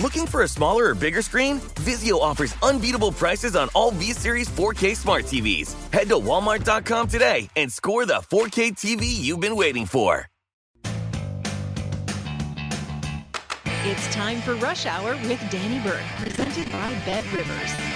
Looking for a smaller or bigger screen? Vizio offers unbeatable prices on all V-Series 4K smart TVs. Head to walmart.com today and score the 4K TV you've been waiting for. It's time for Rush Hour with Danny Burke, presented by Bet Rivers.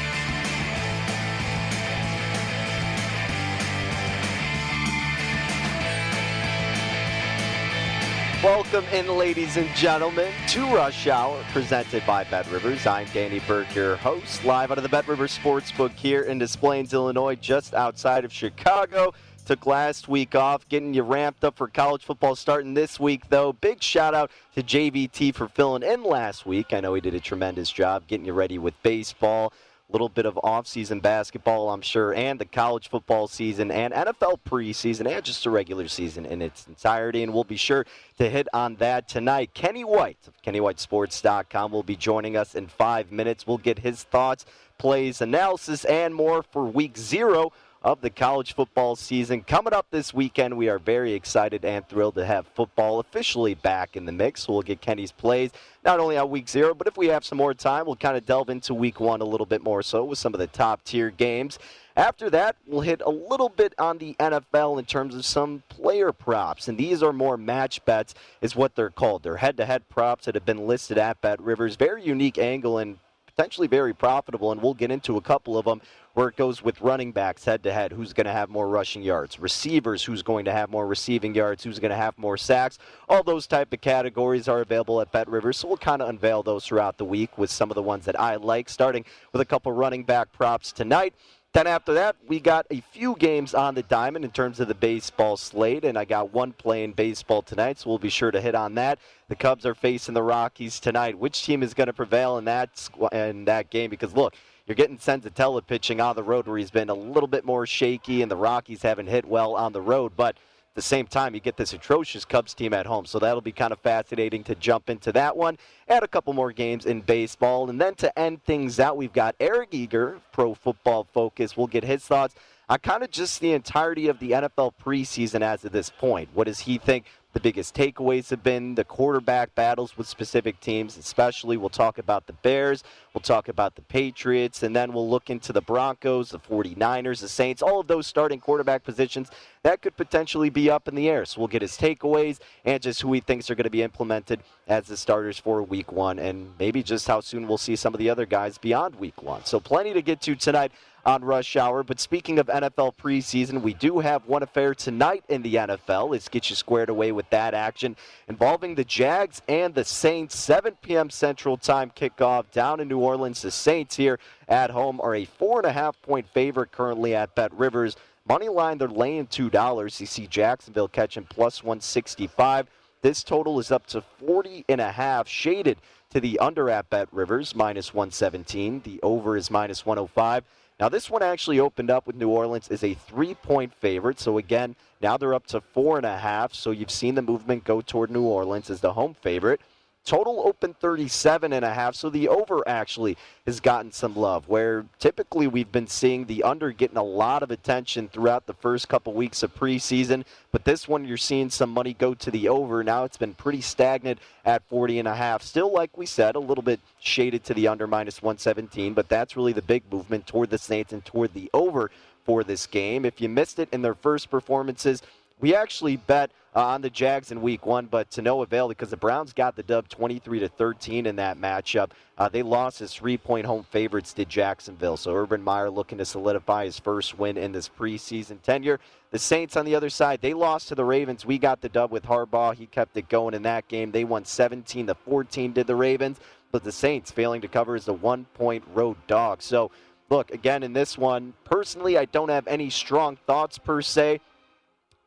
Welcome in, ladies and gentlemen, to Rush Hour, presented by Bet Rivers. I'm Danny Burke, your host, live out of the Bet Rivers Sportsbook here in Des Plaines, Illinois, just outside of Chicago. Took last week off, getting you ramped up for college football starting this week, though. Big shout out to JVT for filling in last week. I know he did a tremendous job getting you ready with baseball little bit of off-season basketball, I'm sure, and the college football season and NFL preseason and just the regular season in its entirety. And we'll be sure to hit on that tonight. Kenny White of KennyWhiteSports.com will be joining us in five minutes. We'll get his thoughts, plays, analysis, and more for week zero of the college football season. Coming up this weekend, we are very excited and thrilled to have football officially back in the mix. We'll get Kenny's plays not only on week zero, but if we have some more time, we'll kind of delve into week one a little bit more so with some of the top tier games. After that, we'll hit a little bit on the NFL in terms of some player props. And these are more match bets, is what they're called. They're head to head props that have been listed at Bet Rivers. Very unique angle and potentially very profitable, and we'll get into a couple of them where it goes with running backs head to head, who's going to have more rushing yards, receivers, who's going to have more receiving yards, who's going to have more sacks. All those type of categories are available at Bet Rivers, so we'll kind of unveil those throughout the week with some of the ones that I like, starting with a couple running back props tonight. Then after that, we got a few games on the diamond in terms of the baseball slate, and I got one playing baseball tonight, so we'll be sure to hit on that. The Cubs are facing the Rockies tonight. Which team is going to prevail in that in that game? Because look, you're getting Senzatela pitching on the road where he's been a little bit more shaky, and the Rockies haven't hit well on the road, but at the same time, you get this atrocious Cubs team at home. So that'll be kind of fascinating to jump into that one. Add a couple more games in baseball. And then to end things out, we've got Eric Eager, Pro Football Focus. We'll get his thoughts on kind of just the entirety of the NFL preseason as of this point. What does he think the biggest takeaways have been the quarterback battles with specific teams, especially. We'll talk about the Bears, we'll talk about the Patriots, and then we'll look into the Broncos, the 49ers, the Saints, all of those starting quarterback positions that could potentially be up in the air. So we'll get his takeaways and just who he thinks are going to be implemented as the starters for week one, and maybe just how soon we'll see some of the other guys beyond week one. So plenty to get to tonight on Rush Hour. But speaking of NFL preseason, we do have one affair tonight in the NFL. Let's get you squared away with that action involving the Jags and the Saints. 7 p.m. Central Time kickoff down in New Orleans. The Saints here at home are a four and a half point favorite currently at Bet Rivers Money line, they're laying $2. You see Jacksonville catching plus 165. This total is up to 40 and a half, shaded to the under at Bet Rivers, minus 117. The over is minus 105. Now, this one actually opened up with New Orleans as a three point favorite. So, again, now they're up to four and a half. So, you've seen the movement go toward New Orleans as the home favorite. Total open 37 and a half, so the over actually has gotten some love. Where typically we've been seeing the under getting a lot of attention throughout the first couple weeks of preseason, but this one you're seeing some money go to the over. Now it's been pretty stagnant at 40 and a half. Still, like we said, a little bit shaded to the under minus 117, but that's really the big movement toward the Saints and toward the over for this game. If you missed it in their first performances, we actually bet uh, on the Jags in Week One, but to no avail because the Browns got the dub 23 to 13 in that matchup. Uh, they lost as three-point home favorites to Jacksonville. So Urban Meyer looking to solidify his first win in this preseason tenure. The Saints on the other side, they lost to the Ravens. We got the dub with Harbaugh. He kept it going in that game. They won 17 to 14 did the Ravens, but the Saints failing to cover as the one-point road dog. So look, again in this one, personally I don't have any strong thoughts per se.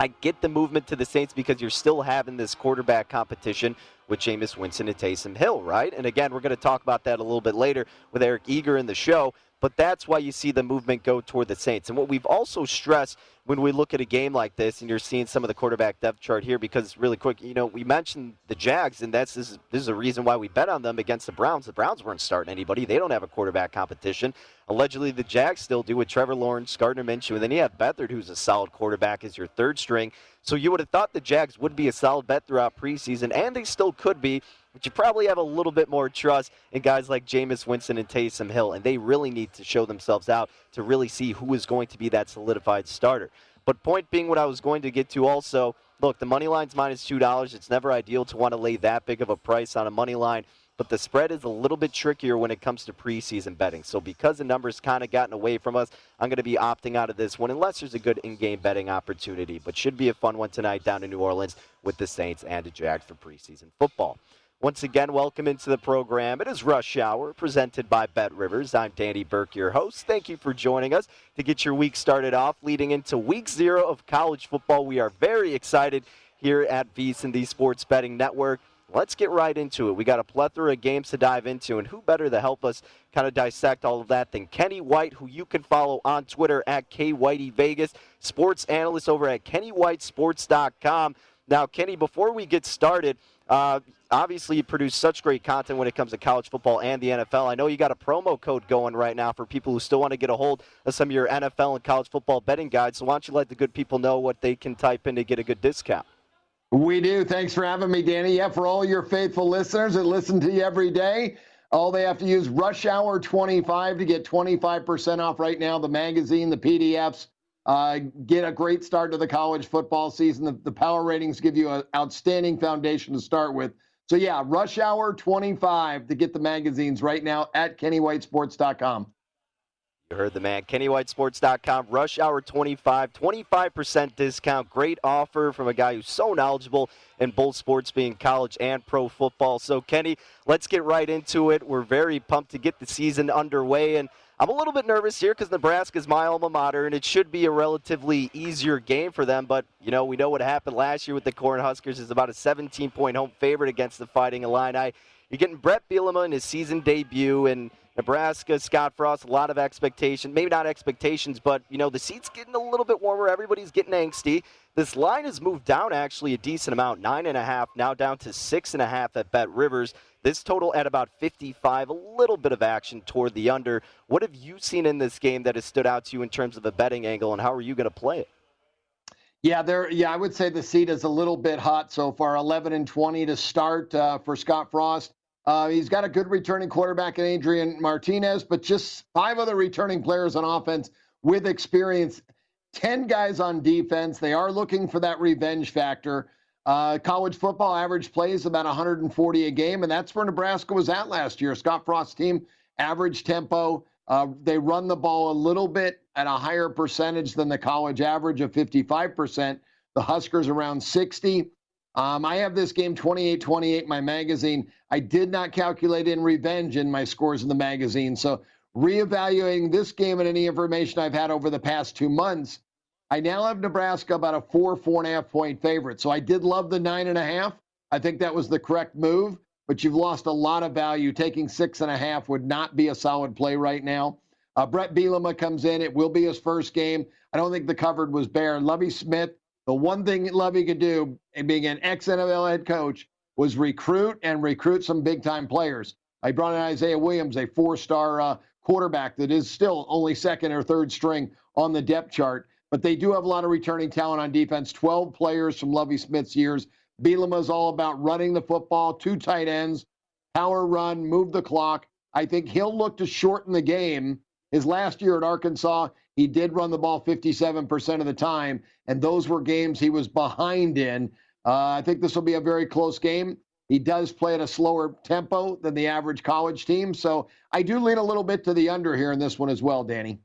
I get the movement to the Saints because you're still having this quarterback competition with Jameis Winston and Taysom Hill, right? And again, we're going to talk about that a little bit later with Eric Eager in the show. But that's why you see the movement go toward the Saints. And what we've also stressed when we look at a game like this, and you're seeing some of the quarterback depth chart here, because really quick, you know, we mentioned the Jags, and that's this is, this is a reason why we bet on them against the Browns. The Browns weren't starting anybody; they don't have a quarterback competition. Allegedly, the Jags still do with Trevor Lawrence, Gardner Minshew, and then you have Beathard, who's a solid quarterback as your third string. So you would have thought the Jags would be a solid bet throughout preseason, and they still could be but you probably have a little bit more trust in guys like Jameis Winston and Taysom Hill, and they really need to show themselves out to really see who is going to be that solidified starter. But point being, what I was going to get to also, look, the money line's minus two dollars. It's never ideal to want to lay that big of a price on a money line, but the spread is a little bit trickier when it comes to preseason betting. So because the numbers kind of gotten away from us, I'm going to be opting out of this one unless there's a good in-game betting opportunity. But should be a fun one tonight down in New Orleans with the Saints and the Jags for preseason football. Once again, welcome into the program. It is Rush Hour presented by Bet Rivers. I'm Danny Burke, your host. Thank you for joining us to get your week started off leading into week zero of college football. We are very excited here at VSiN, the Sports Betting Network. Let's get right into it. We got a plethora of games to dive into, and who better to help us kind of dissect all of that than Kenny White, who you can follow on Twitter at KWhiteyVegas, sports analyst over at KennyWhiteSports.com. Now, Kenny, before we get started, uh, obviously you produce such great content when it comes to college football and the NFL. I know you got a promo code going right now for people who still want to get a hold of some of your NFL and college football betting guides. So why don't you let the good people know what they can type in to get a good discount? We do. Thanks for having me, Danny. Yeah, for all your faithful listeners that listen to you every day, all they have to use Rush Hour 25 to get 25% off right now. The magazine, the PDFs, uh, get a great start to the college football season. The, the power ratings give you an outstanding foundation to start with. So, yeah, Rush Hour 25 to get the magazines right now at KennyWhiteSports.com. You heard the man, KennyWhiteSports.com, Rush Hour 25, 25% discount. Great offer from a guy who's so knowledgeable in both sports, being college and pro football. So, Kenny, let's get right into it. We're very pumped to get the season underway. And I'm a little bit nervous here because Nebraska is my alma mater, and it should be a relatively easier game for them. But, you know, we know what happened last year with the Cornhuskers is about a 17-point home favorite against the Fighting Illini. You're getting Bret Bielema in his season debut, and Nebraska, Scott Frost, a lot of expectation. Maybe not expectations, but, you know, the seat's getting a little bit warmer. Everybody's getting angsty. This line has moved down actually a decent amount, nine and a half, now down to six and a half at Bet Rivers. This total at about 55, a little bit of action toward the under. What have you seen in this game that has stood out to you in terms of a betting angle, and how are you going to play it? Yeah, there. Yeah, I would say the seat is a little bit hot so far. 11 and 20 to start uh, for Scott Frost. Uh, he's got a good returning quarterback in Adrian Martinez, but just five other returning players on offense with experience. 10 guys on defense. They are looking for that revenge factor. Uh, college football average plays about 140 a game, and that's where Nebraska was at last year. Scott Frost's team, average tempo. Uh, they run the ball a little bit at a higher percentage than the college average of 55%. The Huskers around 60. Um, I have this game 28 28, my magazine. I did not calculate in revenge in my scores in the magazine. So, reevaluating this game and any information I've had over the past two months, I now have Nebraska about a four, four and a half point favorite. So I did love the nine and a half. I think that was the correct move, but you've lost a lot of value. Taking six and a half would not be a solid play right now. Uh, Bret Bielema comes in. It will be his first game. I don't think the covered was bare. Lovie Smith, the one thing Lovie could do, being an ex NFL head coach, was recruit and recruit some big time players. I brought in Isaiah Williams, a four star uh, quarterback that is still only second or third string on the depth chart. But they do have a lot of returning talent on defense. 12 players from Lovie Smith's years. Bielema is all about running the football, two tight ends, power run, move the clock. I think he'll look to shorten the game. His last year at Arkansas, he did run the ball 57% of the time, and those were games he was behind in. Uh, I think this will be a very close game. He does play at a slower tempo than the average college team. So I do lean a little bit to the under here in this one as well, Danny.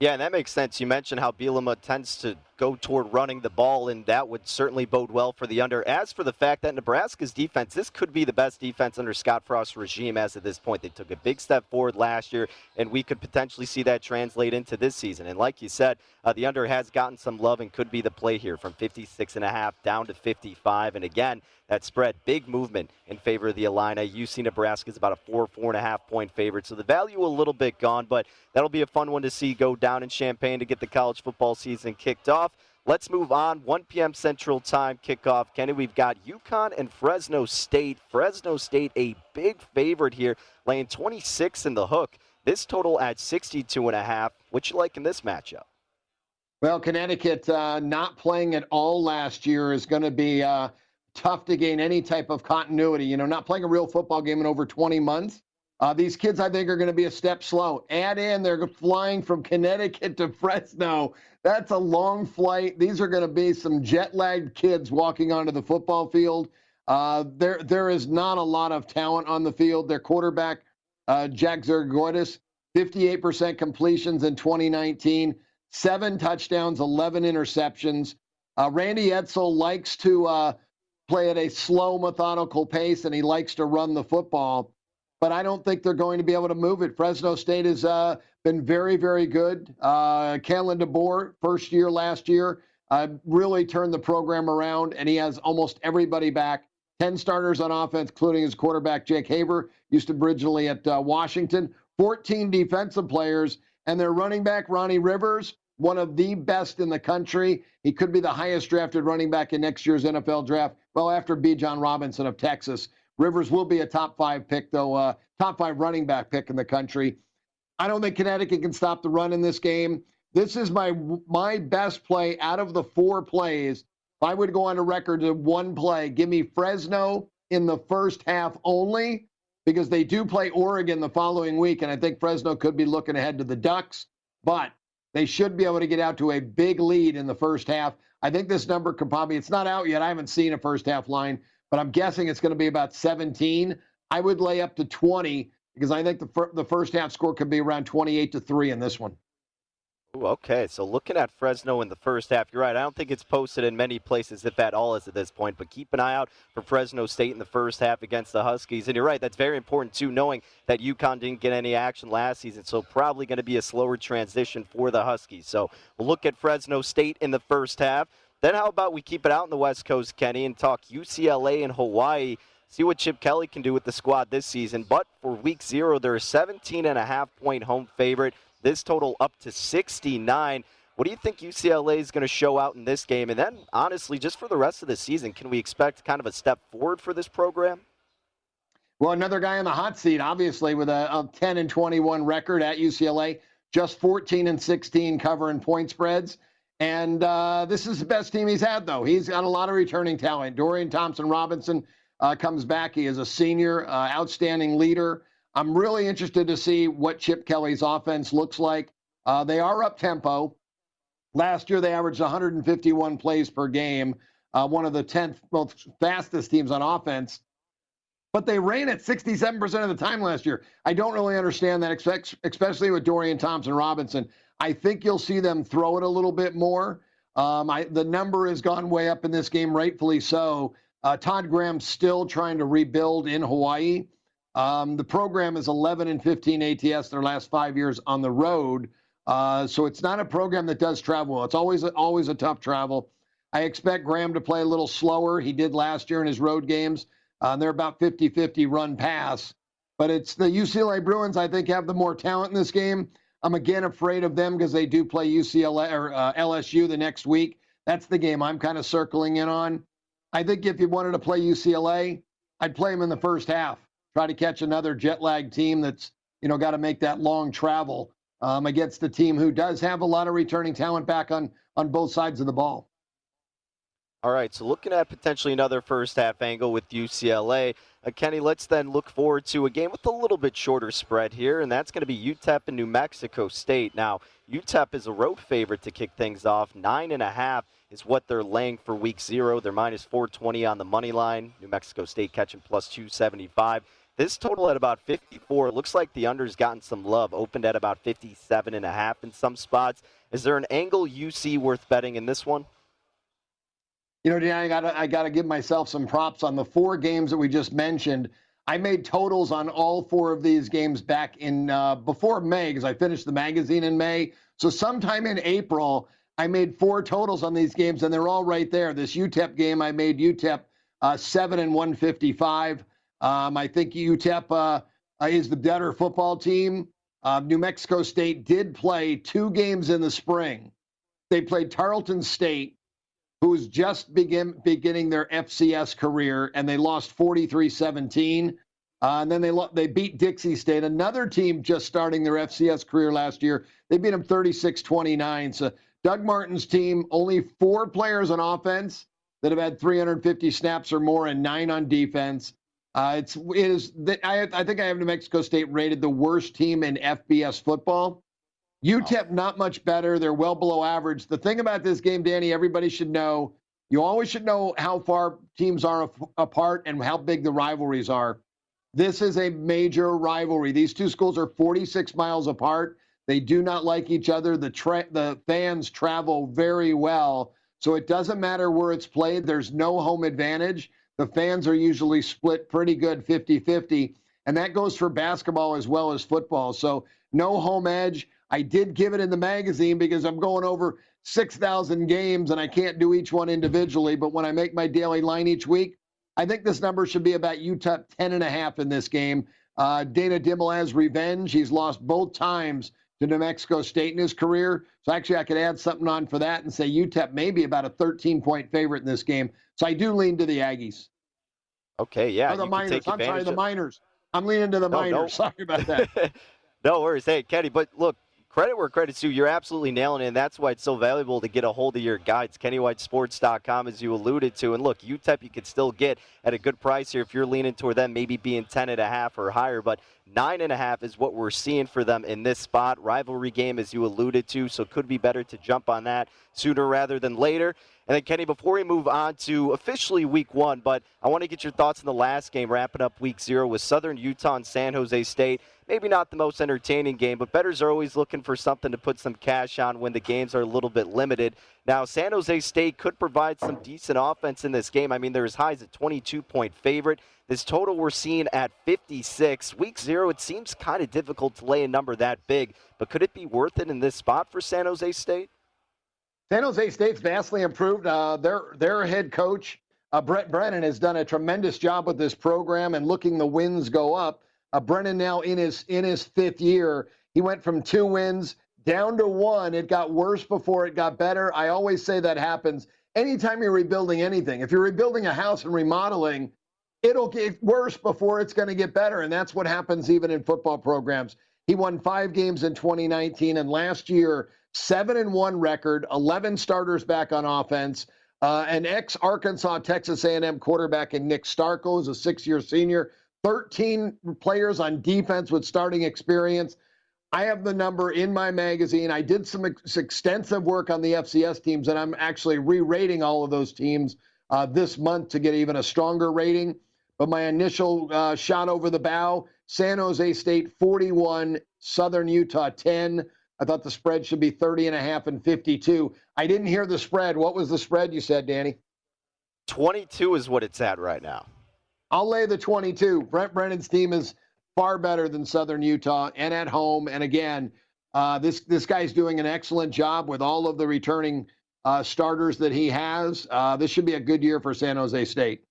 Yeah, and that makes sense. You mentioned how Bielema tends to go toward running the ball, and that would certainly bode well for the under. As for the fact that Nebraska's defense, this could be the best defense under Scott Frost's regime as of this point. They took a big step forward last year, and we could potentially see that translate into this season. And like you said, uh, the under has gotten some love and could be the play here from 56 and a half down to 55. And again, that spread, big movement in favor of the Illini. UC Nebraska is about a four, four and a half point favorite. So the value a little bit gone, but that'll be a fun one to see go down in Champaign to get the college football season kicked off. Let's move on. 1 p.m. Central Time kickoff. Kenny, we've got UConn and Fresno State. Fresno State, a big favorite here, laying 26 in the hook. This total at 62 and a half. What you like in this matchup? Well, Connecticut uh, not playing at all last year is going to be uh, tough to gain any type of continuity. You know, not playing a real football game in over 20 months. Uh, these kids, I think, are going to be a step slow. Add in, they're flying from Connecticut to Fresno. That's a long flight. These are going to be some jet lagged kids walking onto the football field. Uh, there, there is not a lot of talent on the field. Their quarterback, uh, Jack Zergiotis, 58% completions in 2019, seven touchdowns, 11 interceptions. Uh, Randy Edsall likes to uh, play at a slow, methodical pace, and he likes to run the football. But I don't think they're going to be able to move it. Fresno State has uh, been very, very good. Uh, Kalen DeBoer, first year last year, uh, really turned the program around, and he has almost everybody back. 10 starters on offense, including his quarterback, Jake Haener, used to originally at uh, Washington. 14 defensive players, and their running back, Ronnie Rivers, one of the best in the country. He could be the highest drafted running back in next year's NFL draft. Well, after Bijan Robinson of Texas. Rivers will be a top five pick, though, uh, top five running back pick in the country. I don't think Connecticut can stop the run in this game. This is my my best play out of the four plays. If I would go on a record to one play, give me Fresno in the first half only because they do play Oregon the following week, and I think Fresno could be looking ahead to the Ducks. But they should be able to get out to a big lead in the first half. I think this number could probably, it's not out yet. I haven't seen a first half line, but I'm guessing it's going to be about 17. I would lay up to 20 because I think the, fir- the first half score could be around 28 to 3 in this one. Ooh, okay, so looking at Fresno in the first half, you're right. I don't think it's posted in many places, if at all, is at this point. But keep an eye out for Fresno State in the first half against the Huskies. And you're right, that's very important too, knowing that UConn didn't get any action last season. So probably going to be a slower transition for the Huskies. So look at Fresno State in the first half. Then how about we keep it out in the West Coast, Kenny, and talk UCLA and Hawaii. See what Chip Kelly can do with the squad this season. But for week zero, they're a 17 and a half point home favorite. This total up to 69. What do you think UCLA is going to show out in this game? And then, honestly, just for the rest of the season, can we expect kind of a step forward for this program? Well, another guy in the hot seat, obviously, with a, a 10 and 21 record at UCLA, just 14 and 16 covering point spreads. And uh, this is the best team he's had, though. He's got a lot of returning talent. Dorian Thompson Robinson uh, comes back. He is a senior, uh, outstanding leader. I'm really interested to see what Chip Kelly's offense looks like. Uh, they are up tempo. Last year, they averaged 151 plays per game, uh, one of the 10th most fastest teams on offense. But they ran at 67% of the time last year. I don't really understand that, especially with Dorian Thompson Robinson. I think you'll see them throw it a little bit more. Um, I, the number has gone way up in this game, rightfully so. Uh, Todd Graham's still trying to rebuild in Hawaii. Um, the program is 11 and 15 ATS their last five years on the road. Uh, so it's not a program that does travel well. It's always always a tough travel. I expect Graham to play a little slower. He did last year in his road games. Uh, they're about 50-50 run pass. But it's the UCLA Bruins, I think, have the more talent in this game. I'm again afraid of them because they do play UCLA or uh, LSU the next week. That's the game I'm kind of circling in on. I think if you wanted to play UCLA, I'd play them in the first half. Try to catch another jet lag team that's you know got to make that long travel um, against a team who does have a lot of returning talent back on on both sides of the ball. All right, so looking at potentially another first half angle with UCLA. Uh, Kenny, let's then look forward to a game with a little bit shorter spread here, and that's going to be UTEP and New Mexico State. Now, UTEP is a road favorite to kick things off. Nine and a half is what they're laying for week zero. They're minus 420 on the money line. New Mexico State catching plus 275. This total at about 54. Looks like the under's gotten some love. Opened at about 57 and a half in some spots. Is there an angle you see worth betting in this one? You know, I got I got to give myself some props on the four games that we just mentioned. I made totals on all four of these games back in uh, before May because I finished the magazine in May. So sometime in April, I made four totals on these games, and they're all right there. This UTEP game, I made UTEP uh, seven and one fifty five. Um, I think UTEP uh, uh, is the better football team. Uh, New Mexico State did play two games in the spring. They played Tarleton State who was just begin, beginning their FCS career, and they lost 43-17. Uh, and then they they beat Dixie State, another team just starting their FCS career last year. They beat them 36-29. So Doug Martin's team, only four players on offense that have had 350 snaps or more, and nine on defense. Uh, it's it is. I, I think I have New Mexico State rated the worst team in FBS football. UTEP not much better. They're well below average. The thing about this game, Danny, everybody should know. You always should know how far teams are apart and how big the rivalries are. This is a major rivalry. These two schools are 46 miles apart. They do not like each other. The tra- the fans travel very well, so it doesn't matter where it's played. There's no home advantage. The fans are usually split pretty good 50-50, and that goes for basketball as well as football. So no home edge. I did give it in the magazine because I'm going over 6,000 games and I can't do each one individually. But when I make my daily line each week, I think this number should be about UTEP 10 and a half in this game. Uh, Dana Dimel has revenge. He's lost both times to New Mexico State in his career. So actually, I could add something on for that and say UTEP maybe about a 13 point favorite in this game. So I do lean to the Aggies. Okay, yeah. Or the Miners. I'm sorry, the Miners. I'm leaning to the no, Miners. No. Sorry about that. no worries. Hey, Kenny, but look, credit where credit's due. You're absolutely nailing it, and that's why it's so valuable to get a hold of your guides, KennyWhiteSports.com, as you alluded to. And look, UTEP you could still get at a good price here if you're leaning toward them, maybe being 10 and a half or higher. But nine and a half is what we're seeing for them in this spot. Rivalry game, as you alluded to, so could be better to jump on that sooner rather than later. And then, Kenny, before we move on to officially week one, but I want to get your thoughts on the last game, wrapping up week zero with Southern Utah and San Jose State. Maybe not the most entertaining game, but bettors are always looking for something to put some cash on when the games are a little bit limited. Now, San Jose State could provide some decent offense in this game. I mean, they're as high as a 22 point favorite. This total we're seeing at 56. Week zero, it seems kind of difficult to lay a number that big, but could it be worth it in this spot for San Jose State? San Jose State's vastly improved. Uh, their their head coach uh, Brent Brennan has done a tremendous job with this program and looking the wins go up. Uh, Brennan now in his in his fifth year, he went from two wins down to one. It got worse before it got better. I always say that happens anytime you're rebuilding anything. If you're rebuilding a house and remodeling, it'll get worse before it's going to get better, and that's what happens even in football programs. He won five games in 2019, and last year seven and one record, 11 starters back on offense. Uh, an ex Arkansas Texas A&M quarterback in Nick Starkel is a six-year senior. 13 players on defense with starting experience. I have the number in my magazine. I did some ex- extensive work on the FCS teams, and I'm actually re-rating all of those teams uh, this month to get even a stronger rating. But my initial uh, shot over the bow: San Jose State 41, Southern Utah 10. I thought the spread should be 30 and a half and 52. I didn't hear the spread. What was the spread you said, Danny? 22 is what it's at right now. I'll lay the 22. Brent Brennan's team is far better than Southern Utah and at home. And again, Uh, this this guy's doing an excellent job with all of the returning uh, starters that he has. Uh, this should be a good year for San Jose State.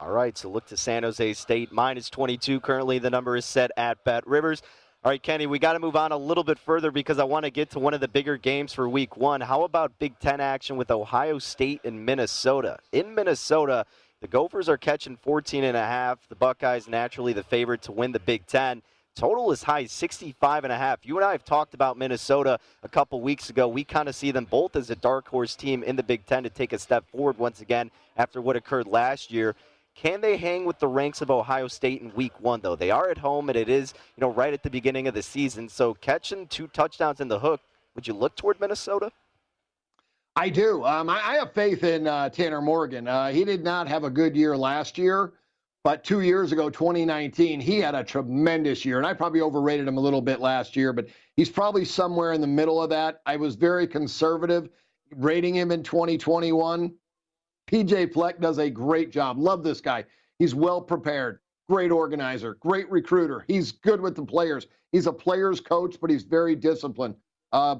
All right, so look to San Jose State minus 22. Currently, the number is set at Bet Rivers. All right, Kenny, we got to move on a little bit further because I want to get to one of the bigger games for week one. How about Big Ten action with Ohio State and Minnesota? In Minnesota, the Gophers are catching 14 and a half. The Buckeyes naturally the favorite to win the Big Ten. Total is high, 65 and a half. You and I have talked about Minnesota a couple weeks ago. We kind of see them both as a dark horse team in the Big Ten to take a step forward once again after what occurred last year. Can they hang with the ranks of Ohio State in week one, though? They are at home, and it is, you know, right at the beginning of the season. So catching two touchdowns in the hook, would you look toward Minnesota? I do. Um, I, I, have faith in uh, Tanner Morgan. Uh, he did not have a good year last year. But two years ago, 2019, he had a tremendous year. And I probably overrated him a little bit last year, but he's probably somewhere in the middle of that. I was very conservative rating him in 2021. PJ Fleck does a great job. Love this guy. He's well prepared, great organizer, great recruiter. He's good with the players. He's a player's coach, but he's very disciplined. Uh,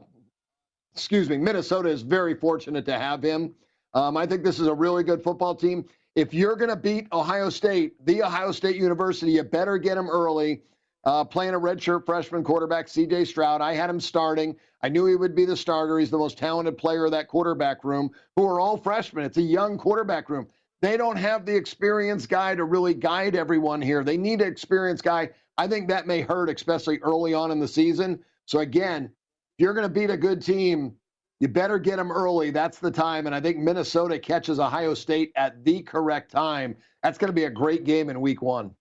excuse me, Minnesota is very fortunate to have him. Um, I think this is a really good football team if you're going to beat Ohio State, the Ohio State University, you better get him early. Uh, playing a redshirt freshman quarterback, C.J. Stroud. I had him starting. I knew he would be the starter. He's the most talented player of that quarterback room, who are all freshmen. It's a young quarterback room. They don't have the experienced guy to really guide everyone here. They need an experienced guy. I think that may hurt, especially early on in the season. So, again, if you're going to beat a good team, you better get them early. That's the time. And I think Minnesota catches Ohio State at the correct time. That's going to be a great game in week one.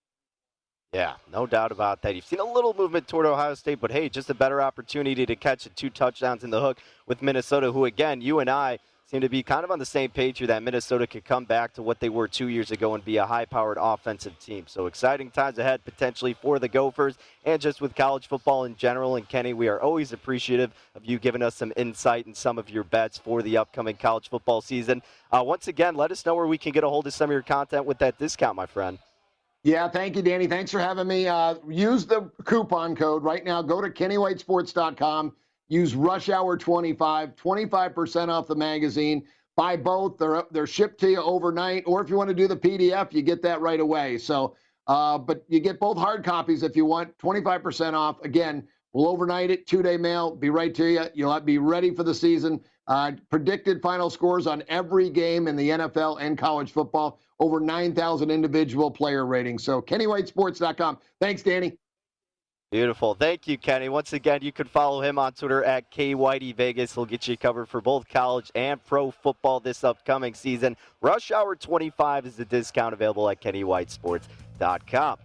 Yeah, no doubt about that. You've seen a little movement toward Ohio State, but hey, just a better opportunity to catch the two touchdowns in the hook with Minnesota, who, again, you and I seem to be kind of on the same page here that Minnesota could come back to what they were two years ago and be a high powered offensive team. So exciting times ahead potentially for the Gophers and just with college football in general. And Kenny, we are always appreciative of you giving us some insight and some of your bets for the upcoming college football season. Uh, once again, let us know where we can get a hold of some of your content with that discount, my friend. Yeah, thank you, Danny. Thanks for having me. Uh, use the coupon code right now. Go to kennywhitesports.com Use Rush Hour 25, 25% off the magazine. Buy both. They're they're shipped to you overnight, or if you want to do the PDF, you get that right away. So, uh, but you get both hard copies if you want. 25% off. Again, we'll overnight it, two day mail, be right to you. You'll be ready for the season. Uh, predicted final scores on every game in the NFL and college football. Over 9,000 individual player ratings. So, KennyWhiteSports.com. Thanks, Danny. Beautiful. Thank you, Kenny. Once again, you can follow him on Twitter at KWhiteyVegas. He'll get you covered for both college and pro football this upcoming season. Rush Hour 25 is the discount available at KennyWhiteSports.com.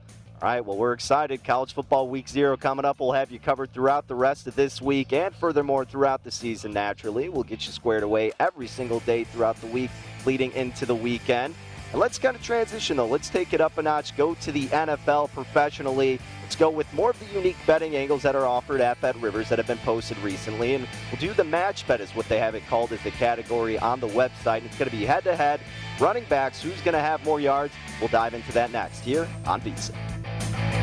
All right, well, we're excited. College football week zero coming up. We'll have you covered throughout the rest of this week and furthermore throughout the season, naturally. We'll get you squared away every single day throughout the week leading into the weekend. And let's kind of transition, though. Let's take it up a notch, go to the NFL professionally. Let's go with more of the unique betting angles that are offered at Bet Rivers that have been posted recently. And we'll do the match bet, is what they have it called as the category on the website. It's going to be head to head, running backs, who's going to have more yards. We'll dive into that next here on VSiN.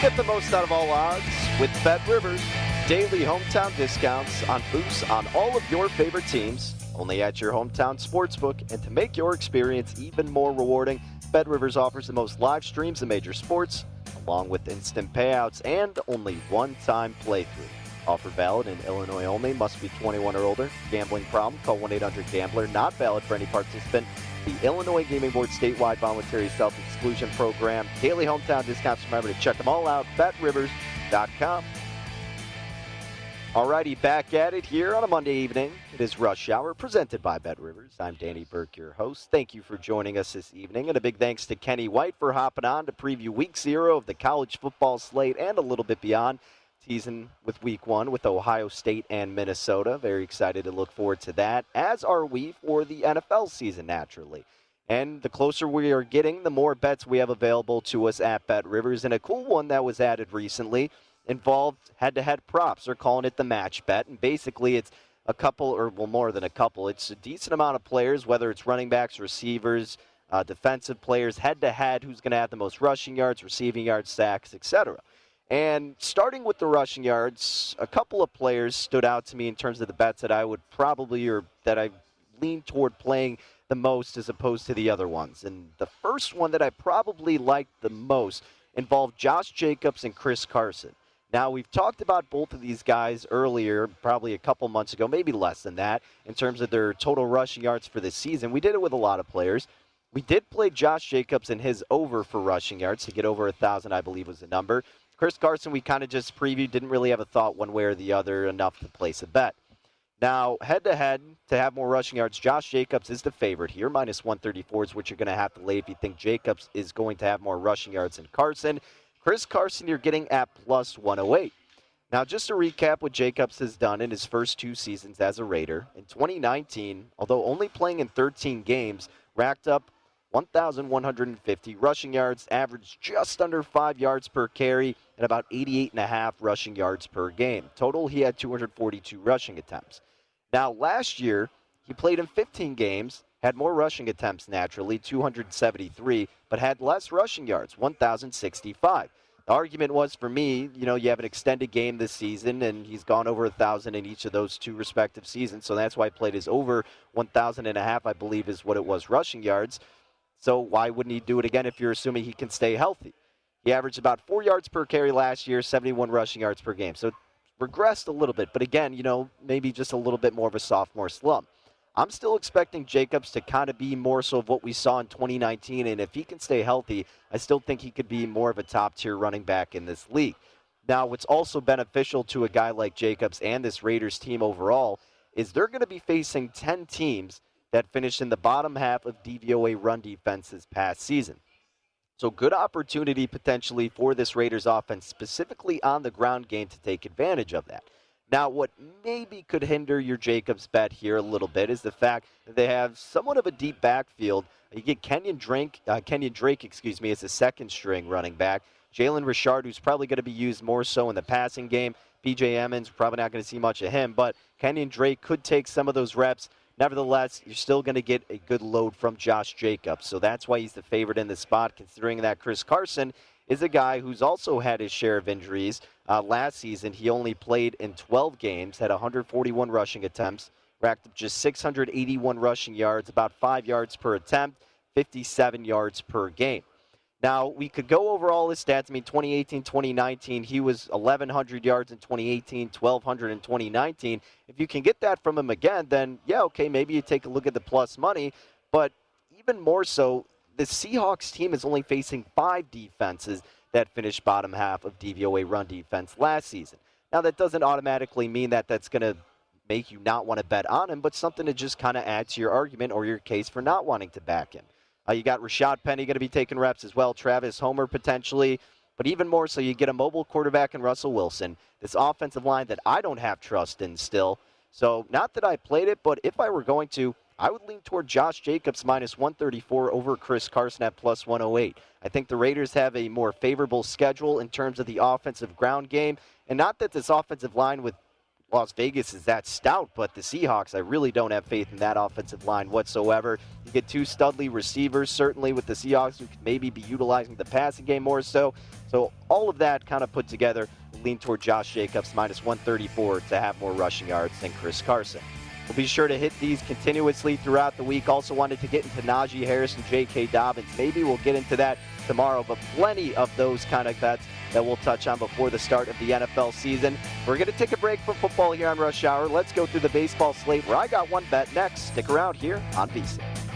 Get the most out of all odds with Bet Rivers. Daily hometown discounts on boosts on all of your favorite teams, only at your hometown sportsbook. And to make your experience even more rewarding, Bet Rivers offers the most live streams of major sports, along with instant payouts and only one-time playthrough. Offer valid in Illinois only. Must be 21 or older. Gambling problem? Call 1-800-GAMBLER. Not valid for any participant. The Illinois Gaming Board statewide voluntary self-exclusion program. Daily hometown discounts. Remember to check them all out. BetRivers.com. Alrighty, back at it here on a Monday evening. It is Rush Hour presented by Bet Rivers. I'm Danny Burke, your host. Thank you for joining us this evening, and a big thanks to Kenny White for hopping on to preview Week Zero of the college football slate and a little bit beyond. Teasing with Week One with Ohio State and Minnesota. Very excited to look forward to that, as are we for the NFL season, naturally. And the closer we are getting, the more bets we have available to us at Bet Rivers. And a cool one that was added recently involved head-to-head props. They're calling it the match bet, and basically it's a couple, or well, more than a couple. It's a decent amount of players, whether it's running backs, receivers, uh, defensive players, head-to-head, who's going to have the most rushing yards, receiving yards, sacks, etc. And starting with the rushing yards, a couple of players stood out to me in terms of the bets that I would probably, or that I lean toward playing the most as opposed to the other ones. And the first one that I probably liked the most involved Josh Jacobs and Chris Carson. Now, we've talked about both of these guys earlier, probably a couple months ago, maybe less than that, in terms of their total rushing yards for this season. We did it with a lot of players. We did play Josh Jacobs and his over for rushing yards to get over a 1,000, I believe was the number. Chris Carson, we kind of just previewed, didn't really have a thought one way or the other enough to place a bet. Now, head to head, to have more rushing yards, Josh Jacobs is the favorite here. Minus 134 is what you're going to have to lay if you think Jacobs is going to have more rushing yards than Carson. Chris Carson, you're getting at plus 108. Now, just to recap what Jacobs has done in his first two seasons as a Raider. In 2019, although only playing in 13 games, racked up 1,150 rushing yards, averaged just under five yards per carry, and about 88 and a half rushing yards per game. Total, he had 242 rushing attempts. Now, last year, he played in 15 games, had more rushing attempts naturally, 273, but had less rushing yards, 1,065. The argument was for me, you know, you have an extended game this season, and he's gone over a thousand in each of those two respective seasons, so that's why I played his over 1,000 and a half, I believe, is what it was rushing yards. So why wouldn't he do it again if you're assuming he can stay healthy? He averaged about four yards per carry last year, 71 rushing yards per game. So regressed a little bit, but again, you know, maybe just a little bit more of a sophomore slump. I'm still expecting Jacobs to kind of be more so of what we saw in 2019, and if he can stay healthy, I still think he could be more of a top tier running back in this league. Now, what's also beneficial to a guy like Jacobs and this Raiders team overall is they're going to be facing 10 teams that finished in the bottom half of DVOA run defenses past season. So, good opportunity potentially for this Raiders offense, specifically on the ground game, to take advantage of that. Now, what maybe could hinder your Jacobs bet here a little bit is the fact that they have somewhat of a deep backfield. You get Kenyon Drake, uh, Kenyon Drake, excuse me, as a second string running back. Jalen Richard, who's probably going to be used more so in the passing game. BJ Emmons, probably not going to see much of him, but Kenyon Drake could take some of those reps. Nevertheless, you're still going to get a good load from Josh Jacobs. So that's why he's the favorite in the spot, considering that Chris Carson is a guy who's also had his share of injuries. Uh, last season, he only played in 12 games, had 141 rushing attempts, racked up just 681 rushing yards, about five yards per attempt, 57 yards per game. Now, we could go over all his stats. I mean, 2018, 2019, he was 1,100 yards in 2018, 1,200 in 2019. If you can get that from him again, then yeah, okay, maybe you take a look at the plus money. But even more so, the Seahawks team is only facing five defenses that finished bottom half of DVOA run defense last season. Now, that doesn't automatically mean that that's going to make you not want to bet on him, but something to just kind of add to your argument or your case for not wanting to back him. Uh, you got Rashaad Penny going to be taking reps as well, Travis Homer potentially. But even more so, you get a mobile quarterback in Russell Wilson. This offensive line that I don't have trust in still. So, not that I played it, but if I were going to, I would lean toward Josh Jacobs minus 134 over Chris Carson at plus 108. I think the Raiders have a more favorable schedule in terms of the offensive ground game. And not that this offensive line with Las Vegas is that stout, but the Seahawks, I really don't have faith in that offensive line whatsoever. You get two studly receivers, certainly with the Seahawks, who could maybe be utilizing the passing game more so. So all of that kind of put together, lean toward Josh Jacobs minus 134 to have more rushing yards than Chris Carson. We'll be sure to hit these continuously throughout the week. Also wanted to get into Najee Harris and J.K. Dobbins. Maybe we'll get into that tomorrow, but plenty of those kind of bets that we'll touch on before the start of the NFL season. We're going to take a break from football here on Rush Hour. Let's go through the baseball slate where I got one bet next. Stick around here on VSIN.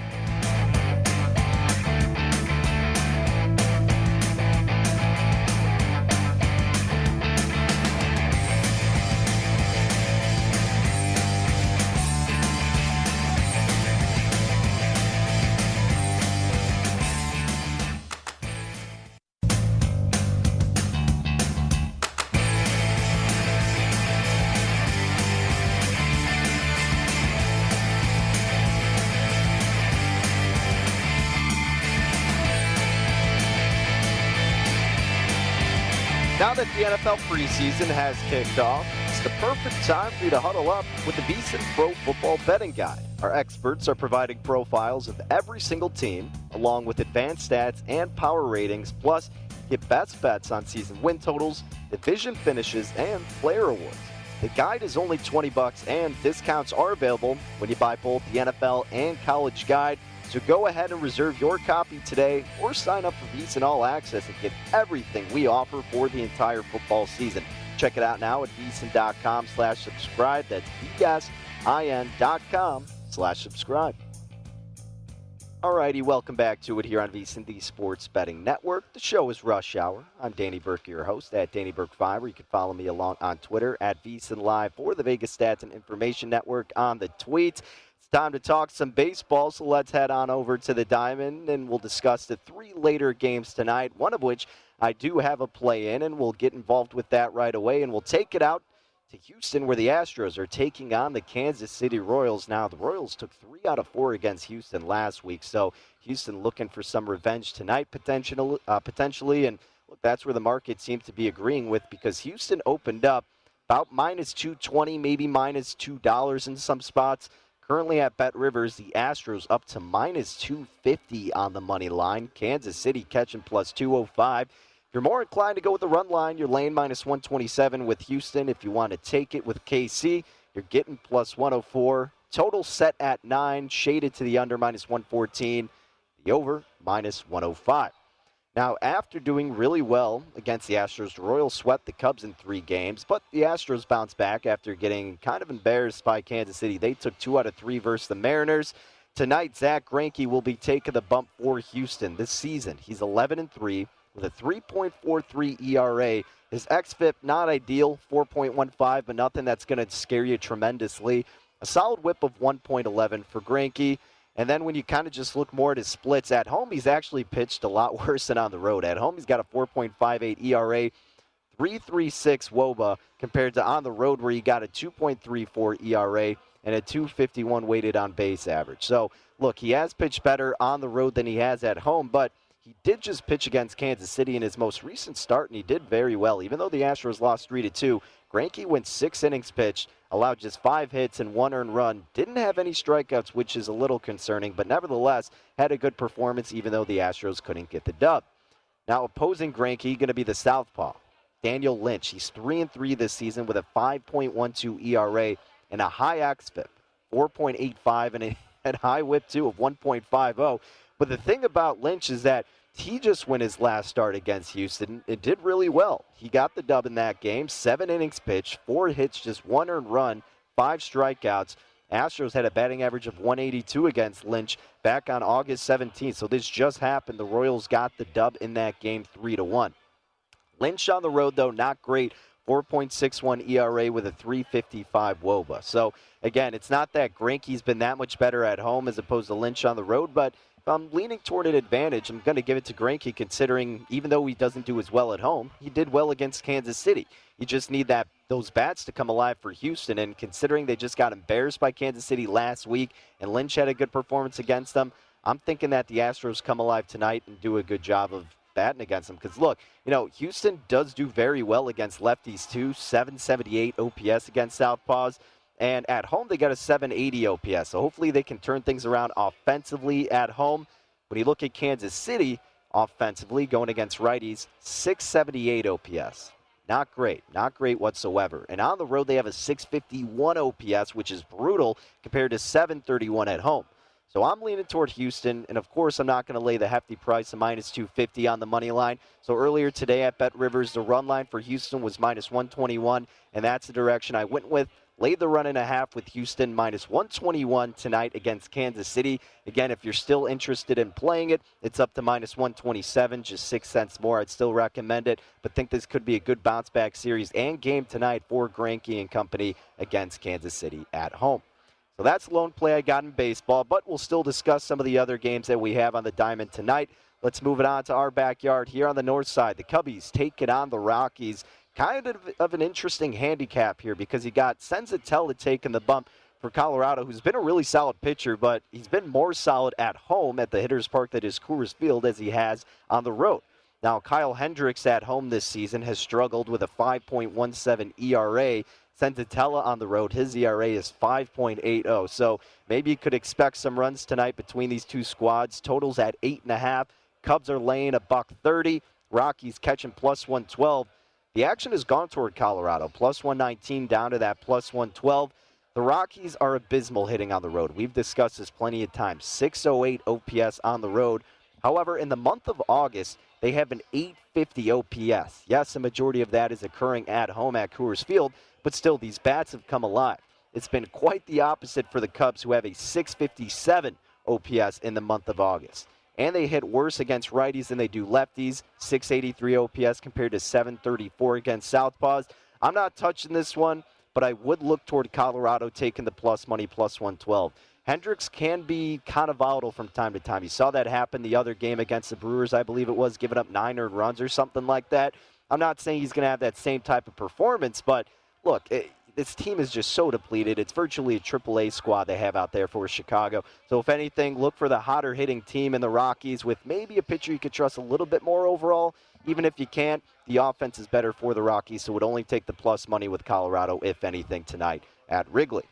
Now that the NFL preseason has kicked off, it's the perfect time for you to huddle up with the VSIN Pro Football Betting Guide. Our experts are providing profiles of every single team, along with advanced stats and power ratings, plus get best bets on season win totals, division finishes, and player awards. The guide is only 20 bucks and discounts are available when you buy both the NFL and college guide. So go ahead and reserve your copy today or sign up for VSIN All Access and get everything we offer for the entire football season. Check it out now at VSIN.com slash subscribe. That's VSIN.com slash subscribe. Alrighty, welcome back to it here on VSIN, the Sports Betting Network. The show is Rush Hour. I'm Danny Burke, your host at Danny Burke 5, or you can follow me along on Twitter at VSIN Live for the Vegas Stats and Information Network on the tweets. Time to talk some baseball, so let's head on over to the Diamond and we'll discuss the three later games tonight, one of which I do have a play in, and we'll get involved with that right away, and we'll take it out to Houston, where the Astros are taking on the Kansas City Royals. Now, the Royals took three out of four against Houston last week, so Houston looking for some revenge tonight, potentially. Uh, potentially and look, that's where the market seems to be agreeing with because Houston opened up about minus 220, maybe minus $2 in some spots. Currently at Bet Rivers, the Astros up to minus 250 on the money line. Kansas City catching plus 205. If you're more inclined to go with the run line, you're laying minus 127 with Houston. If you want to take it with KC, you're getting plus 104. Total set at 9, shaded to the under minus 114. The over minus 105. Now, after doing really well against the Astros, the Royals swept the Cubs in three games, but the Astros bounced back after getting kind of embarrassed by Kansas City. They took two out of three versus the Mariners. Tonight, Zach Greinke will be taking the bump for Houston this season. He's 11 and 3 with a 3.43 ERA. His xFIP not ideal, 4.15, but nothing that's going to scare you tremendously. A solid WHIP of 1.11 for Greinke. And then when you kind of just look more at his splits at home, he's actually pitched a lot worse than on the road. At home, he's got a 4.58 ERA, 3.36 WOBA compared to on the road where he got a 2.34 ERA and a 251 weighted on base average. So, look, he has pitched better on the road than he has at home, but he did just pitch against Kansas City in his most recent start, and he did very well. Even though the Astros lost 3 to 2, Greinke went six innings pitched, allowed just five hits and one earned run. Didn't have any strikeouts, which is a little concerning, but nevertheless had a good performance, even though the Astros couldn't get the dub. Now opposing Greinke going to be the southpaw, Daniel Lynch. He's three and three this season with a 5.12 ERA and a high xFIP, 4.85, and a, and high WHIP too of 1.50. But the thing about Lynch is that he just won his last start against Houston. It did really well. He got the dub in that game. Seven innings pitched, four hits, just one earned run, five strikeouts. Astros had a batting average of 182 against Lynch back on August 17th. So this just happened. The Royals got the dub in that game, three to one. Lynch on the road though, not great. 4.61 ERA with a 355 WOBA. So again, it's not that Greinke's been that much better at home as opposed to Lynch on the road, but I'm leaning toward an advantage. I'm going to give it to Greinke, considering even though he doesn't do as well at home, he did well against Kansas City. You just need that those bats to come alive for Houston, and considering they just got embarrassed by Kansas City last week, and Lynch had a good performance against them, I'm thinking that the Astros come alive tonight and do a good job of batting against them. Because look, you know, Houston does do very well against lefties too. 778 OPS against Southpaws. And at home, they got a 780 OPS. So hopefully they can turn things around offensively at home. When you look at Kansas City offensively, going against righties, 678 OPS. Not great. Not great whatsoever. And on the road, they have a 651 OPS, which is brutal compared to 731 at home. So I'm leaning toward Houston, and of course, I'm not going to lay the hefty price of minus 250 on the money line. So earlier today at Bet Rivers, the run line for Houston was minus 121, and that's the direction I went with. Laid the run and a half with Houston minus 121 tonight against Kansas City. Again, if you're still interested in playing it, it's up to minus 127, just six cents more. I'd still recommend it, but think this could be a good bounce back series and game tonight for Greinke and company against Kansas City at home. So that's lone play I got in baseball, but we'll still discuss some of the other games that we have on the diamond tonight. Let's move it on to our backyard here on the north side. The Cubbies take it on the Rockies kind of, of an interesting handicap here because he got Senzatela taking the bump for Colorado, who's been a really solid pitcher, but he's been more solid at home at the hitter's park that is Coors Field as he has on the road. Now, Kyle Hendricks at home this season has struggled with a 5.17 ERA. Senzatela on the road, his ERA is 5.80. So maybe you could expect some runs tonight between these two squads. Totals at eight and a half. Cubs are laying a buck 30. Rockies catching plus 112. The action has gone toward Colorado, plus 119 down to that plus 112. The Rockies are abysmal hitting on the road. We've discussed this plenty of times. 608 OPS on the road. However, in the month of August, they have an 850 OPS. Yes, the majority of that is occurring at home at Coors Field, but still, these bats have come alive. It's been quite the opposite for the Cubs, who have a 657 OPS in the month of August and they hit worse against righties than they do lefties. 683 OPS compared to 734 against Southpaws. I'm not touching this one, but I would look toward Colorado taking the plus money, plus 112. Hendricks can be kind of volatile from time to time. You saw that happen the other game against the Brewers, I believe it was, giving up nine earned runs or something like that. I'm not saying he's going to have that same type of performance, but look, it, this team is just so depleted. It's virtually a AAA squad they have out there for Chicago. So, if anything, look for the hotter hitting team in the Rockies with maybe a pitcher you could trust a little bit more overall. Even if you can't, the offense is better for the Rockies, so it would only take the plus money with Colorado, if anything, tonight at Wrigley.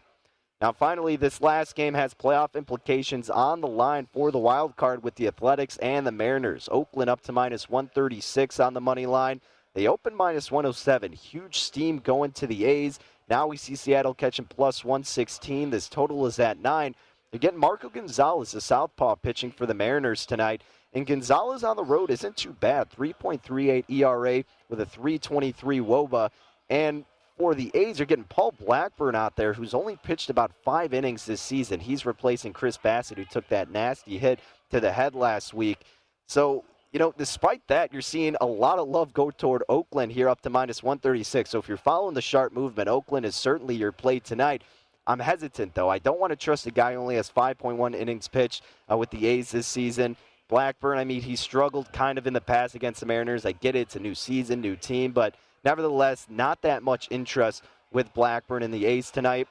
Now, finally, this last game has playoff implications on the line for the wild card with the Athletics and the Mariners. Oakland up to minus 136 on the money line. They open minus 107. Huge steam going to the A's. Now we see Seattle catching plus 116. This total is at nine. Again, Marco Gonzalez, the southpaw, pitching for the Mariners tonight. And Gonzalez on the road isn't too bad. 3.38 ERA with a 323 Woba. And for the A's, you're getting Paul Blackburn out there, who's only pitched about five innings this season. He's replacing Chris Bassitt, who took that nasty hit to the head last week. So, you know, despite that, you're seeing a lot of love go toward Oakland here up to minus 136. So if you're following the sharp movement, Oakland is certainly your play tonight. I'm hesitant, though. I don't want to trust a guy who only has 5.1 innings pitched uh, with the A's this season. Blackburn, I mean, he struggled kind of in the past against the Mariners. I get it, it's a new season, new team, but nevertheless, not that much interest with Blackburn and the A's tonight.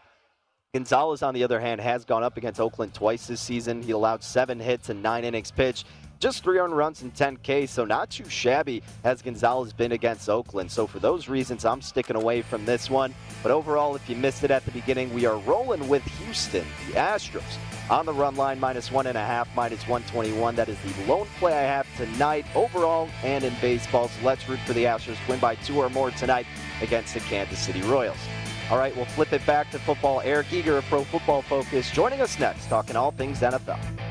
Gonzalez, on the other hand, has gone up against Oakland twice this season. He allowed seven hits and nine innings pitched just three earned runs and 10K, so not too shabby has Gonzalez been against Oakland. So for those reasons, I'm sticking away from this one. But overall, if you missed it at the beginning, we are rolling with Houston, the Astros, on the run line, minus one and a half, minus 121. That is the lone play I have tonight, overall and in baseball. So let's root for the Astros win by two or more tonight against the Kansas City Royals. All right, we'll flip it back to football. Eric Eager of Pro Football Focus joining us next, talking all things NFL.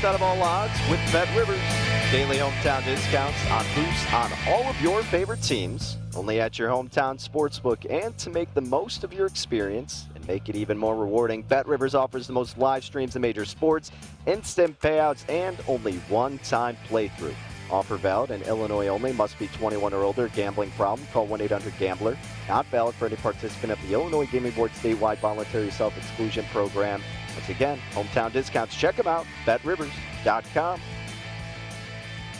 Most out of all odds with Bet Rivers. Daily hometown discounts on boost on all of your favorite teams. Only at your hometown sportsbook. And to make the most of your experience and make it even more rewarding, Bet Rivers offers the most live streams in major sports, instant payouts, and only one time playthrough. Offer valid in Illinois only. Must be 21 or older. Gambling problem? Call 1-800-GAMBLER. Not valid for any participant of the Illinois Gaming Board statewide voluntary self-exclusion program. Again, hometown discounts. Check them out. BetRivers.com.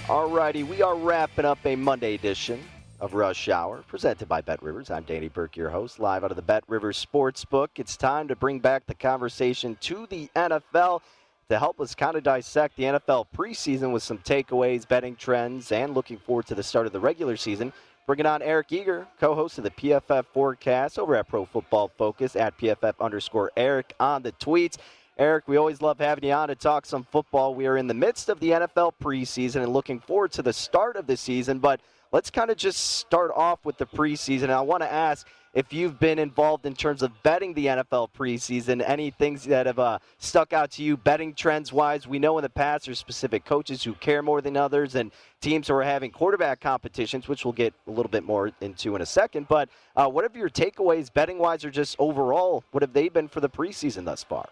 Alrighty, we are wrapping up a Monday edition of Rush Hour, presented by Bet Rivers. I'm Danny Burke, your host, live out of the Bet Rivers Sportsbook. It's time to bring back the conversation to the NFL to help us kind of dissect the NFL preseason with some takeaways, betting trends, and looking forward to the start of the regular season. Bringing on Eric Eager, co-host of the PFF Forecast over at Pro Football Focus at PFF underscore Eric on the tweets. Eric, we always love having you on to talk some football. We are in the midst of the NFL preseason and looking forward to the start of the season, but let's kind of just start off with the preseason. I want to ask if you've been involved in terms of betting the NFL preseason, any things that have uh, stuck out to you betting trends wise. We know in the past there's specific coaches who care more than others and teams who are having quarterback competitions, which we'll get a little bit more into in a second. But uh, what have your takeaways betting wise or just overall, what have they been for the preseason thus far?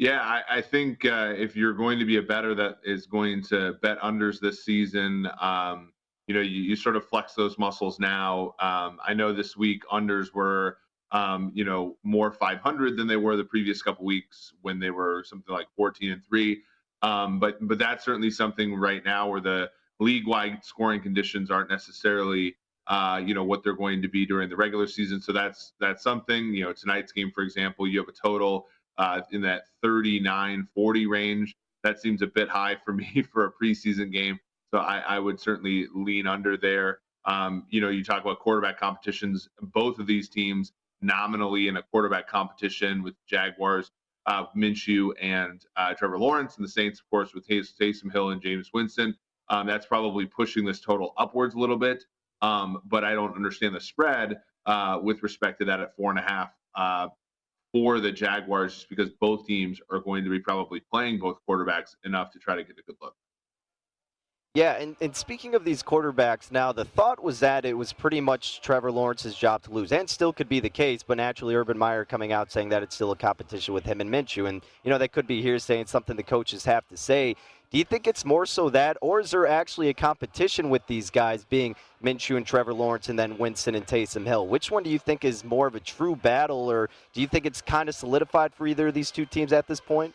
Yeah, I, I think uh, if you're going to be a bettor that is going to bet unders this season, um, you know, you, you sort of flex those muscles now. Um, I know this week unders were, um, you know, more 500 than they were the previous couple weeks when they were something like 14 and three. Um, but but that's certainly something right now where the league-wide scoring conditions aren't necessarily, uh, you know, what they're going to be during the regular season. So that's that's something. You know, tonight's game, for example, you have a total uh, in that 39-40 range. That seems a bit high for me for a preseason game. So I, I would certainly lean under there. Um, you know, you talk about quarterback competitions. Both of these teams nominally in a quarterback competition with Jaguars, uh, Minshew and uh, Trevor Lawrence, and the Saints, of course, with Taysom Hill and Jameis Winston. Um, that's probably pushing this total upwards a little bit. Um, but I don't understand the spread uh, with respect to that at four and a half uh, for the Jaguars, just because both teams are going to be probably playing both quarterbacks enough to try to get a good look. Yeah, and, and speaking of these quarterbacks, now the thought was that it was pretty much Trevor Lawrence's job to lose, and still could be the case, but naturally Urban Meyer coming out saying that it's still a competition with him and Minshew, and you know that could be hearsay and something the coaches have to say. Do you think it's more so that, or is there actually a competition with these guys being Minshew and Trevor Lawrence and then Winston and Taysom Hill? Which one do you think is more of a true battle, or do you think it's kind of solidified for either of these two teams at this point?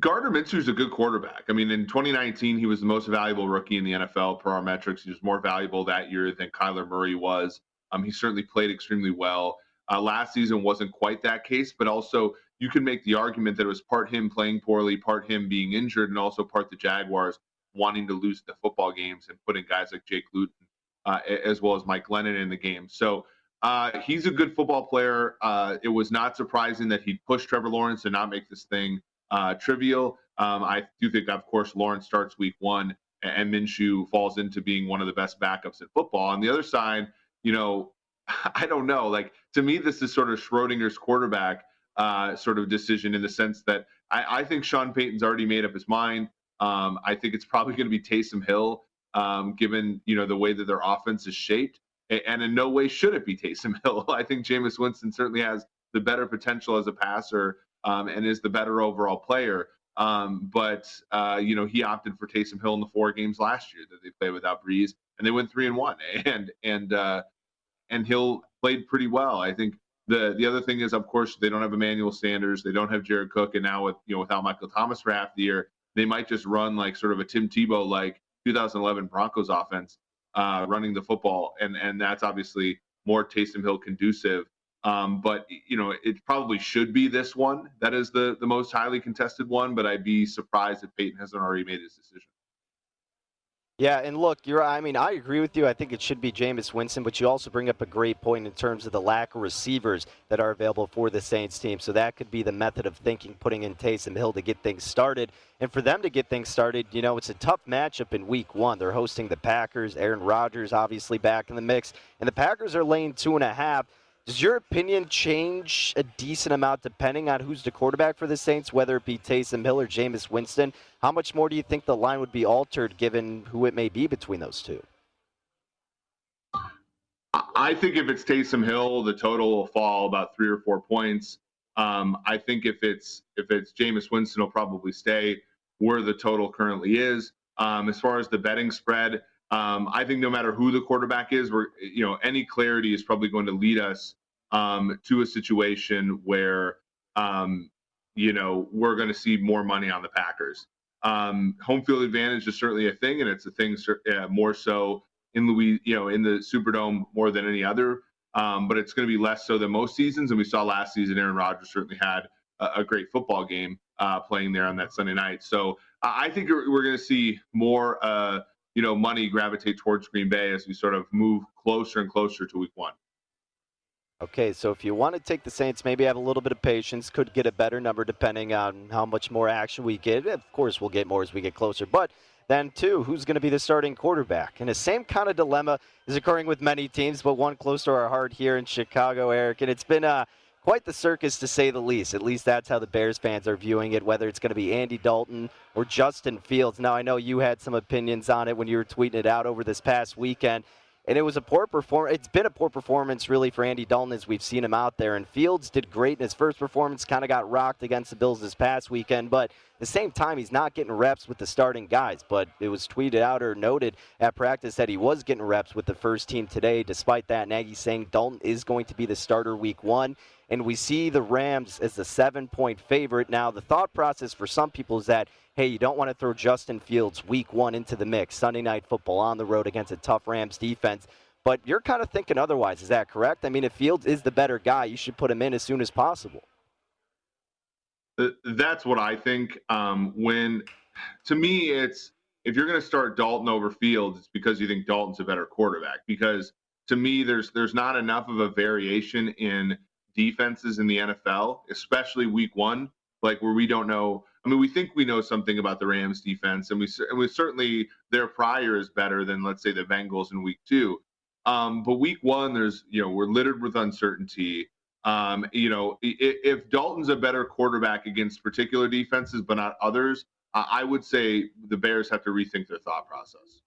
Gardner Minshew is a good quarterback. I mean, in 2019, he was the most valuable rookie in the NFL per our metrics. He was more valuable that year than Kyler Murray was. Um, he certainly played extremely well. Uh, last season wasn't quite that case, but also you can make the argument that it was part him playing poorly, part him being injured, and also part the Jaguars wanting to lose the football games and putting guys like Jake Luton uh, as well as Mike Glennon in the game. So uh, he's a good football player. Uh, it was not surprising that he pushed Trevor Lawrence to not make this thing uh, trivial. Um, I do think, of course, Lawrence starts week one and Minshew falls into being one of the best backups in football. On the other side, you know, I don't know. Like to me, this is sort of Schrodinger's quarterback uh, sort of decision in the sense that I, I, think Sean Payton's already made up his mind. Um, I think it's probably going to be Taysom Hill, um, given you know the way that their offense is shaped, and in no way should it be Taysom Hill. I think Jameis Winston certainly has the better potential as a passer um, and is the better overall player. Um, but uh, you know, he opted for Taysom Hill in the four games last year that they played without Brees, and they went three and one. And and uh, and Hill played pretty well. I think the the other thing is, of course, they don't have Emmanuel Sanders, they don't have Jared Cook, and now with you know without Michael Thomas for half the year, they might just run like sort of a Tim Tebow like 2011 Broncos offense, uh, running the football, and and that's obviously more Taysom Hill conducive um, but you know, it probably should be this one that is the the most highly contested one. But I'd be surprised if Payton hasn't already made his decision. Yeah, and look, you're. I mean, I agree with you. I think it should be Jameis Winston, but you also bring up a great point in terms of the lack of receivers that are available for the Saints team. So that could be the method of thinking, putting in Taysom Hill to get things started. And for them to get things started, you know, it's a tough matchup in Week One. They're hosting the Packers. Aaron Rodgers, obviously, back in the mix, and the Packers are laying two and a half. Does your opinion change a decent amount depending on who's the quarterback for the Saints, whether it be Taysom Hill or Jameis Winston? How much more do you think the line would be altered given who it may be between those two? I think if it's Taysom Hill, the total will fall about three or four points. Um, I think if it's if it's Jameis Winston, will probably stay where the total currently is. Um, as far as the betting spread, um, I think no matter who the quarterback is, we're you know any clarity is probably going to lead us um, to a situation where um, you know we're going to see more money on the Packers. Um, home field advantage is certainly a thing, and it's a thing uh, more so in Louis, you know, in the Superdome more than any other. Um, but it's going to be less so than most seasons. And we saw last season, Aaron Rodgers certainly had a, a great football game uh, playing there on that Sunday night. So I think we're going to see more, uh, you know, money gravitate towards Green Bay as we sort of move closer and closer to Week One. Okay, so if you want to take the Saints, maybe have a little bit of patience, could get a better number depending on how much more action we get. Of course, we'll get more as we get closer. But then, too, who's going to be the starting quarterback? And the same kind of dilemma is occurring with many teams, but one close to our heart here in Chicago, Eric. And it's been uh, quite the circus, to say the least. At least that's how the Bears fans are viewing it, whether it's going to be Andy Dalton or Justin Fields. Now, I know you had some opinions on it when you were tweeting it out over this past weekend and it was a poor performance. It's been a poor performance, really, for Andy Dalton as we've seen him out there. And Fields did great in his first performance, kind of got rocked against the Bills this past weekend. But at the same time, he's not getting reps with the starting guys. But it was tweeted out or noted at practice that he was getting reps with the first team today. Despite that, Nagy saying Dalton is going to be the starter week one and we see the Rams as the seven point favorite. Now, the thought process for some people is that, hey, you don't want to throw Justin Fields week one into the mix, Sunday night football on the road against a tough Rams defense. But you're kind of thinking otherwise. Is that correct? I mean, if Fields is the better guy, you should put him in as soon as possible. Uh, that's what I think. Um, when, to me, it's if you're going to start Dalton over Fields, it's because you think Dalton's a better quarterback. Because to me, there's there's not enough of a variation in defenses in the NFL, especially week one, like where we don't know. I mean, we think we know something about the Rams defense, and we, and we certainly their prior is better than, let's say, the Bengals in week two. Um, but week one, there's, you know, we're littered with uncertainty. Um, you know, if, if, Dalton's a better quarterback against particular defenses, but not others, I would say the Bears have to rethink their thought process.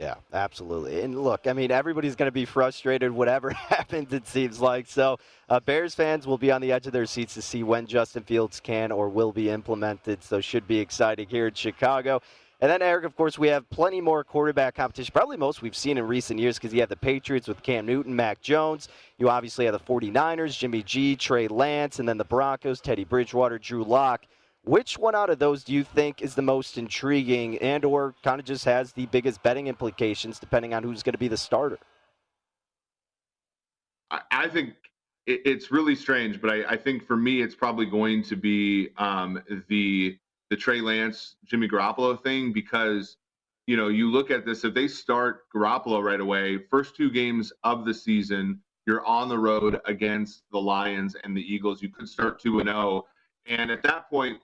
Yeah, absolutely. And look, I mean, everybody's going to be frustrated, whatever happens, it seems like. So, uh, Bears fans will be on the edge of their seats to see when Justin Fields can or will be implemented. So, should be exciting here in Chicago. And then, Eric, of course, we have plenty more quarterback competition, probably most we've seen in recent years because you have the Patriots with Cam Newton, Mac Jones. You obviously have the 49ers, Jimmy G, Trey Lance, and then the Broncos, Teddy Bridgewater, Drew Lock. Which one out of those do you think is the most intriguing and or kind of just has the biggest betting implications depending on who's going to be the starter? I think it's really strange, but I, think for me, it's probably going to be um, the the Trey Lance, Jimmy Garoppolo thing because you know you look at this if they start Garoppolo right away, first two games of the season, you're on the road against the Lions and the Eagles. You could start two and zero, oh, and at that point,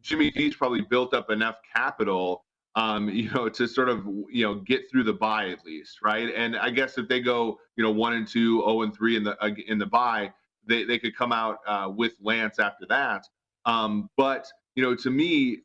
Jimmy G's probably built up enough capital, um, you know, to sort of you know get through the bye at least, right? And I guess if they go, you know, one and two, zero oh and three in the uh, in the bye, they they could come out uh, with Lance after that. Um, but you know, to me,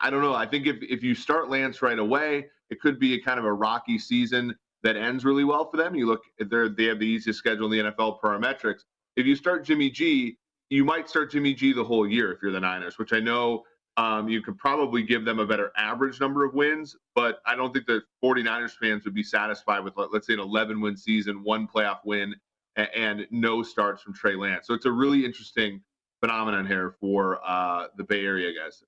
I don't know. I think if if you start Lance right away, it could be a kind of a rocky season that ends really well for them. You look, they they have the easiest schedule in the NFL per our metrics. If you start Jimmy G, you might start Jimmy G the whole year if you're the Niners, which I know um, you could probably give them a better average number of wins, but I don't think the 49ers fans would be satisfied with, let's say, an 11 win season, one playoff win, and, and no starts from Trey Lance. So it's a really interesting phenomenon here for uh, the Bay Area guys.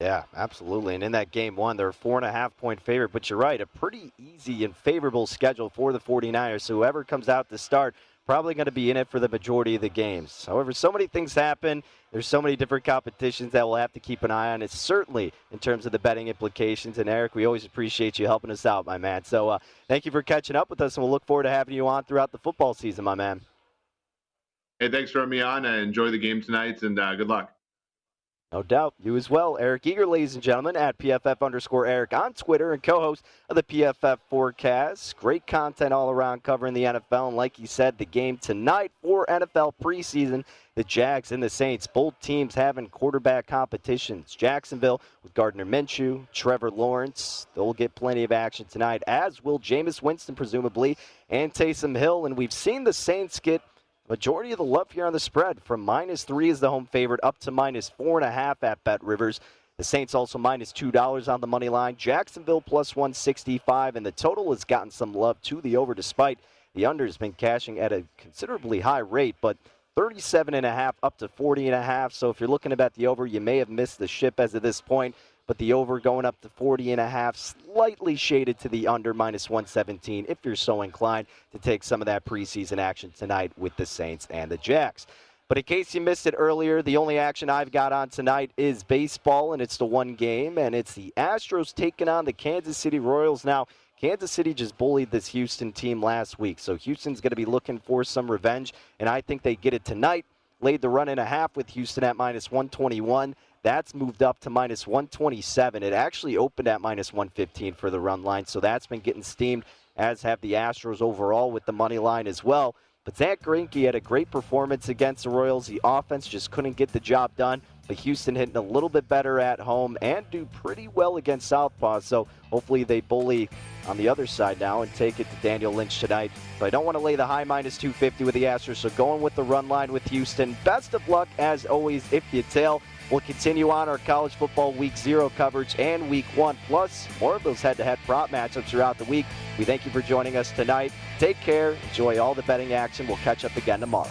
Yeah, absolutely. And in that game one, they're a four and a half point favorite. But you're right, a pretty easy and favorable schedule for the 49ers. So whoever comes out to start probably going to be in it for the majority of the games. However, so many things happen. There's so many different competitions that we'll have to keep an eye on. It's certainly in terms of the betting implications. And Eric, we always appreciate you helping us out, my man. So uh, thank you for catching up with us, and we'll look forward to having you on throughout the football season, my man. Hey, thanks for having me on. I enjoy the game tonight, and uh, good luck. No doubt. You as well. Eric Eager, ladies and gentlemen, at PFF underscore Eric on Twitter and co host of the PFF Forecast. Great content all around covering the NFL. And like he said, the game tonight for NFL preseason. The Jags and the Saints, both teams having quarterback competitions. Jacksonville with Gardner Minshew, Trevor Lawrence. They'll get plenty of action tonight, as will Jameis Winston, presumably, and Taysom Hill. And we've seen the Saints get Majority of the love here on the spread from minus three is the home favorite up to minus four and a half at Bet Rivers. The Saints also minus two dollars on the money line. Jacksonville plus 165, and the total has gotten some love to the over, despite the under has been cashing at a considerably high rate. But 37 and a half up to 40 and a half. So if you're looking about the over, you may have missed the ship as of this point. But the over going up to 40 and a half, slightly shaded to the under minus 117 if you're so inclined to take some of that preseason action tonight with the Saints and the Jacks. But in case you missed it earlier, the only action I've got on tonight is baseball, and it's the one game, and it's the Astros taking on the Kansas City Royals. Now, Kansas City just bullied this Houston team last week, so Houston's going to be looking for some revenge, and I think they get it tonight. Laid the run and a half with Houston at minus 121. That's moved up to minus 127. It actually opened at minus 115 for the run line, so that's been getting steamed, as have the Astros overall with the money line as well. But Zach Greinke had a great performance against the Royals. The offense just couldn't get the job done. But Houston hitting a little bit better at home and do pretty well against Southpaw. So hopefully they bully on the other side now and take it to Daniel Lynch tonight. But I don't want to lay the high minus 250 with the Astros. So going with the run line with Houston. Best of luck as always if you tail. We'll continue on our college football week zero coverage and week one, plus more of those head to head prop matchups throughout the week. We thank you for joining us tonight. Take care, enjoy all the betting action. We'll catch up again tomorrow.